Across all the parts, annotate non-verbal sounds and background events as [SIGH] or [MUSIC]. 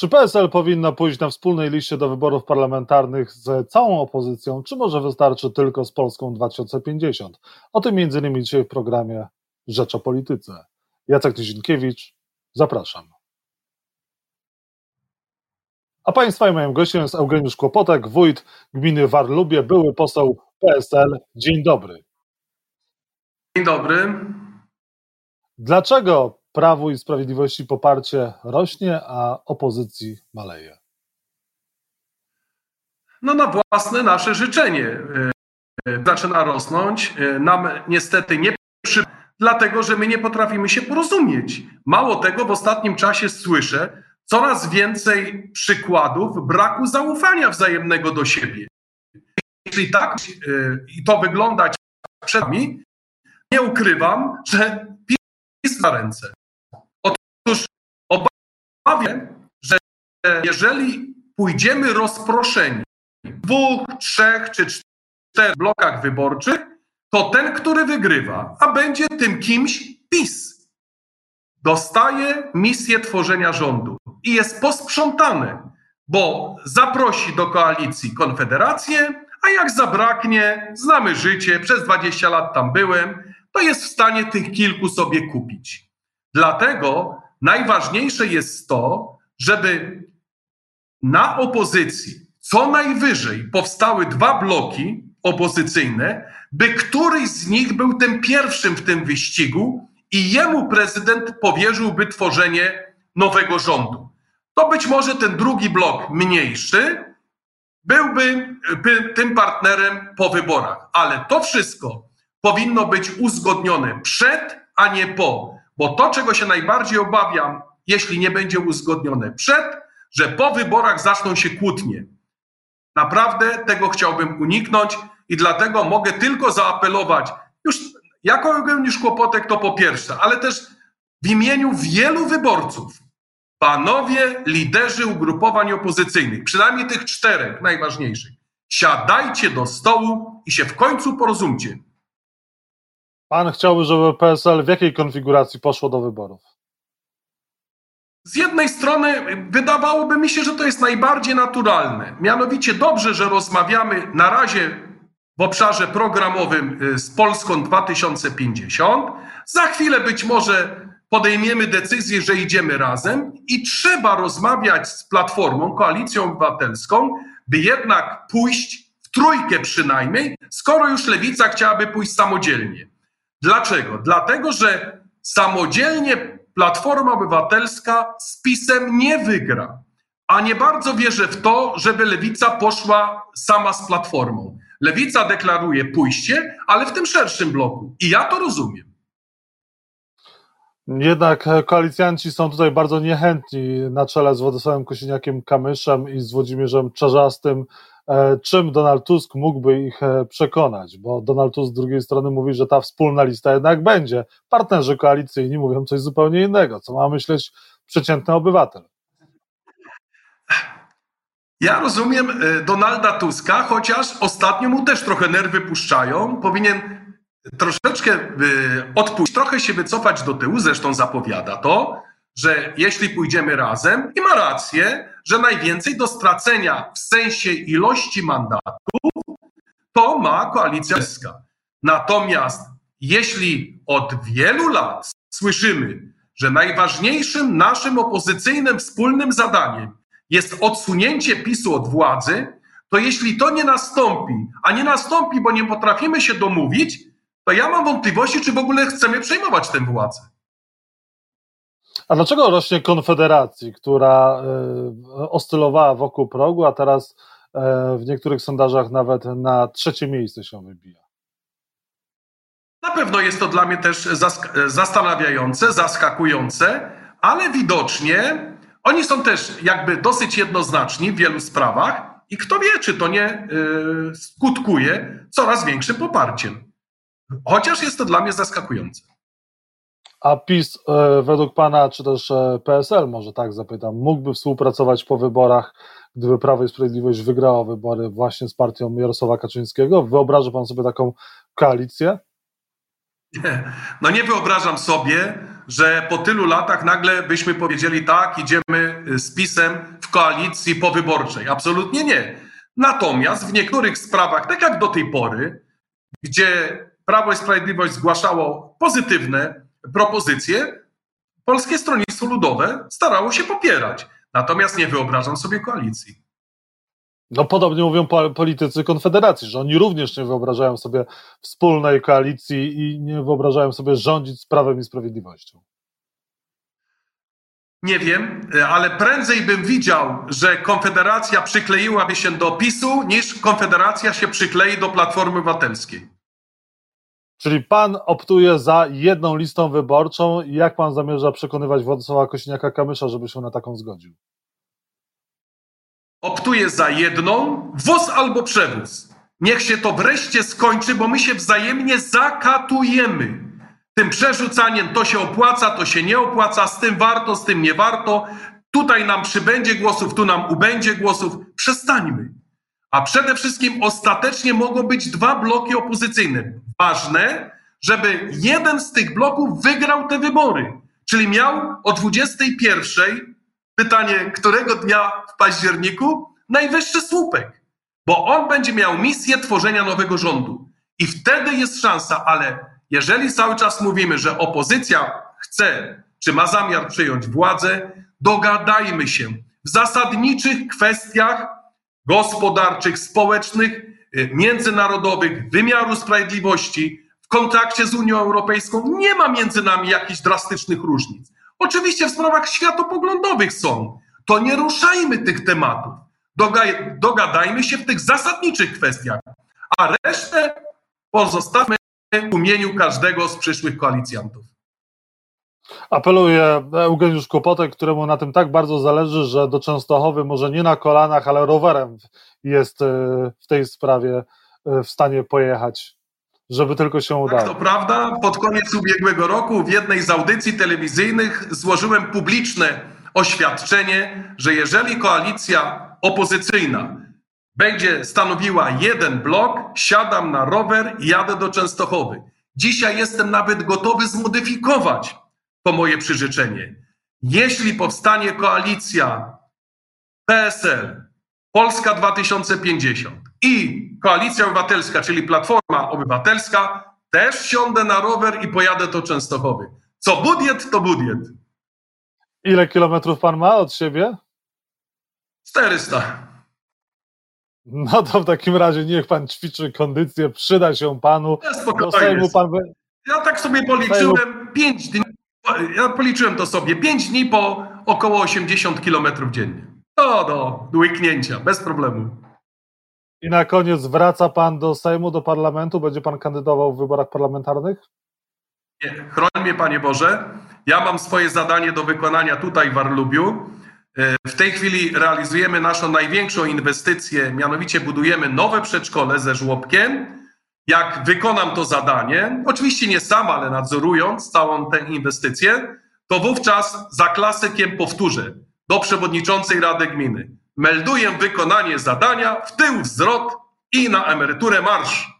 Czy PSL powinno pójść na wspólnej liście do wyborów parlamentarnych z całą opozycją, czy może wystarczy tylko z Polską 2050? O tym między innymi dzisiaj w programie Rzecz o Polityce. Jacek Tyzinkiewicz, zapraszam. A Państwa i moim gościem jest Eugeniusz Kłopotek, wójt gminy Warlubie, były poseł PSL. Dzień dobry. Dzień dobry. Dlaczego Prawu i Sprawiedliwości poparcie rośnie, a opozycji maleje? No na własne nasze życzenie e, e, zaczyna rosnąć. E, nam niestety nie przy... dlatego, że my nie potrafimy się porozumieć. Mało tego, w ostatnim czasie słyszę coraz więcej przykładów braku zaufania wzajemnego do siebie. Jeśli tak i to wyglądać przed nami, nie ukrywam, że PiS na ręce. Że jeżeli pójdziemy rozproszeni w dwóch, trzech czy czterech blokach wyborczych, to ten, który wygrywa, a będzie tym kimś PiS, dostaje misję tworzenia rządu i jest posprzątany, bo zaprosi do koalicji Konfederację, a jak zabraknie, znamy życie, przez 20 lat tam byłem, to jest w stanie tych kilku sobie kupić. Dlatego najważniejsze jest to, żeby na opozycji co najwyżej powstały dwa bloki opozycyjne, by któryś z nich był tym pierwszym w tym wyścigu i jemu prezydent powierzyłby tworzenie nowego rządu. To być może ten drugi blok mniejszy byłby tym partnerem po wyborach, ale to wszystko powinno być uzgodnione przed, a nie po. Bo to, czego się najbardziej obawiam, jeśli nie będzie uzgodnione przed, że po wyborach zaczną się kłótnie. Naprawdę tego chciałbym uniknąć i dlatego mogę tylko zaapelować, już jako Eugeniusz Kłopotek to po pierwsze, ale też w imieniu wielu wyborców, panowie liderzy ugrupowań opozycyjnych, przynajmniej tych czterech najważniejszych, siadajcie do stołu i się w końcu porozumcie. Pan chciałby, żeby PSL w jakiej konfiguracji poszło do wyborów? Z jednej strony wydawałoby mi się, że to jest najbardziej naturalne. Mianowicie dobrze, że rozmawiamy na razie w obszarze programowym y, z Polską 2050. Za chwilę być może podejmiemy decyzję, że idziemy razem i trzeba rozmawiać z Platformą, Koalicją Obywatelską, by jednak pójść w trójkę przynajmniej, skoro już Lewica chciałaby pójść samodzielnie. Dlaczego? Dlatego, że samodzielnie Platforma Obywatelska z PiSem nie wygra. A nie bardzo wierzę w to, żeby Lewica poszła sama z Platformą. Lewica deklaruje pójście, ale w tym szerszym bloku. I ja to rozumiem. Jednak koalicjanci są tutaj bardzo niechętni na czele z Władysławem Kosiniakiem-Kamyszem i z Włodzimierzem Czarzastym. E, czym Donald Tusk mógłby ich e, przekonać? Bo Donald Tusk z drugiej strony mówi, że ta wspólna lista jednak będzie. Partnerzy koalicyjni mówią coś zupełnie innego. Co ma myśleć przeciętny obywatel? Ja rozumiem e, Donalda Tuska, chociaż ostatnio mu też trochę nerwy puszczają. Powinien troszeczkę odpuścić, trochę się wycofać do tyłu, zresztą zapowiada to, że jeśli pójdziemy razem, i ma rację, że najwięcej do stracenia w sensie ilości mandatów, to ma koalicja polska. Natomiast jeśli od wielu lat słyszymy, że najważniejszym naszym opozycyjnym wspólnym zadaniem jest odsunięcie PiSu od władzy, to jeśli to nie nastąpi, a nie nastąpi, bo nie potrafimy się domówić, to ja mam wątpliwości, czy w ogóle chcemy przejmować tę władzę. A dlaczego rośnie Konfederacji, która y, oscylowała wokół progu, a teraz y, w niektórych sondażach nawet na trzecie miejsce się wybija? Na pewno jest to dla mnie też zastanawiające, zaskakujące, ale widocznie oni są też jakby dosyć jednoznaczni w wielu sprawach i kto wie, czy to nie y, skutkuje coraz większym poparciem. Chociaż jest to dla mnie zaskakujące. A PiS y, według Pana, czy też y, PSL, może tak zapytam, mógłby współpracować po wyborach, gdyby Prawo i Sprawiedliwość wygrało wybory właśnie z partią Jarosława Kaczyńskiego? Wyobraża Pan sobie taką koalicję? [LAUGHS] No nie wyobrażam sobie, że po tylu latach nagle byśmy powiedzieli tak, idziemy z PiSem w koalicji powyborczej. Absolutnie nie. Natomiast w niektórych sprawach, tak jak do tej pory, gdzie Prawo i Sprawiedliwość zgłaszało pozytywne propozycje, Polskie Stronnictwo Ludowe starało się popierać. Natomiast nie wyobrażam sobie koalicji. No podobnie mówią politycy Konfederacji, że oni również nie wyobrażają sobie wspólnej koalicji i nie wyobrażają sobie rządzić z Prawem i Sprawiedliwością. Nie wiem, ale prędzej bym widział, że Konfederacja przykleiłaby się do PiSu, niż Konfederacja się przyklei do Platformy Obywatelskiej. Czyli pan optuje za jedną listą wyborczą. Jak pan zamierza przekonywać Władysława Kośniaka-Kamysza, żeby się na taką zgodził? Optuje za jedną, wóz albo przewóz. Niech się to wreszcie skończy, bo my się wzajemnie zakatujemy. Tym przerzucaniem to się opłaca, to się nie opłaca, z tym warto, z tym nie warto. Tutaj nam przybędzie głosów, tu nam ubędzie głosów. Przestańmy. A przede wszystkim ostatecznie mogą być dwa bloki opozycyjne. Ważne, żeby jeden z tych bloków wygrał te wybory. Czyli miał o 21 pytanie, którego dnia w październiku? Najwyższy słupek. Bo on będzie miał misję tworzenia nowego rządu. I wtedy jest szansa, ale jeżeli cały czas mówimy, że opozycja chce, czy ma zamiar przyjąć władzę, dogadajmy się w zasadniczych kwestiach gospodarczych, społecznych, y, międzynarodowych, wymiaru sprawiedliwości, w kontakcie z Unią Europejską. Nie ma między nami jakichś drastycznych różnic. Oczywiście w sprawach światopoglądowych są. To nie ruszajmy tych tematów. Dogadajmy się w tych zasadniczych kwestiach, a resztę pozostawmy w umieniu każdego z przyszłych koalicjantów. Apeluje Eugeniusz Kłopotek, któremu na tym tak bardzo zależy, że do Częstochowy może nie na kolanach, ale rowerem jest e, w tej sprawie e, w stanie pojechać, żeby tylko się udało. Tak, to prawda. Pod koniec ubiegłego roku w jednej z audycji telewizyjnych złożyłem publiczne oświadczenie, że jeżeli koalicja opozycyjna będzie stanowiła jeden blok, siadam na rower i jadę do Częstochowy. Dzisiaj jestem nawet gotowy zmodyfikować to moje przyrzeczenie. Jeśli powstanie koalicja PSL, Polska 2050 i Koalicja Obywatelska, czyli Platforma Obywatelska, też siądę na rower i pojadę do Częstochowy. Co budiet, to budiet. Ile kilometrów pan ma od siebie? 400. No to w takim razie niech pan ćwiczy kondycję, przyda się panu. Ja, pan... ja tak sobie policzyłem 5 dni ja policzyłem to sobie, 5 dni po około 80 km dziennie. To do łyknięcia, bez problemu. I na koniec wraca pan do Sejmu, do parlamentu? Będzie pan kandydował w wyborach parlamentarnych? Nie, chroń mnie Panie Boże. Ja mam swoje zadanie do wykonania tutaj w Arlubiu. E, w tej chwili realizujemy naszą największą inwestycję, mianowicie budujemy nowe przedszkole ze żłobkiem jak wykonam to zadanie, oczywiście nie sam, ale nadzorując całą tę inwestycję, to wówczas za klasykiem powtórzę do przewodniczącej Rady Gminy. Melduję wykonanie zadania, w tył wzrok i na emeryturę marsz.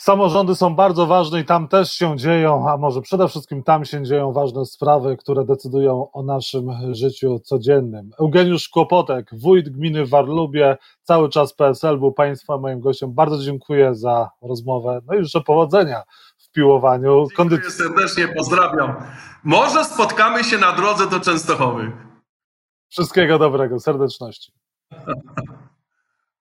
Samorządy są bardzo ważne i tam też się dzieją, a może przede wszystkim tam się dzieją ważne sprawy, które decydują o naszym życiu codziennym. Eugeniusz Kłopotek, wójt gminy Warlubie, cały czas PSL był Państwa moim gościem. Bardzo dziękuję za rozmowę, no i życzę powodzenia w piłowaniu. Dziękuję serdecznie, pozdrawiam. Może spotkamy się na drodze do Częstochowy. Wszystkiego dobrego, serdeczności. [LAUGHS]